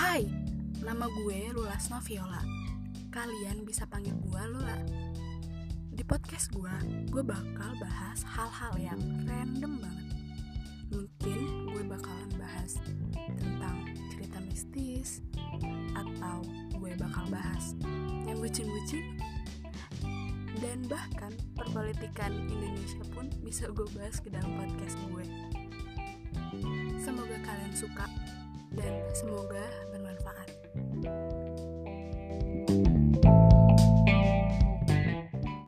Hai, nama Gue Lulas Noviola. Kalian bisa panggil gue Lula. Di podcast gue, gue bakal bahas hal-hal yang random banget. Mungkin gue bakalan bahas tentang cerita mistis atau gue bakal bahas yang bucin-bucin dan bahkan perpolitikan Indonesia pun bisa gue bahas ke dalam podcast gue. Semoga kalian suka dan semoga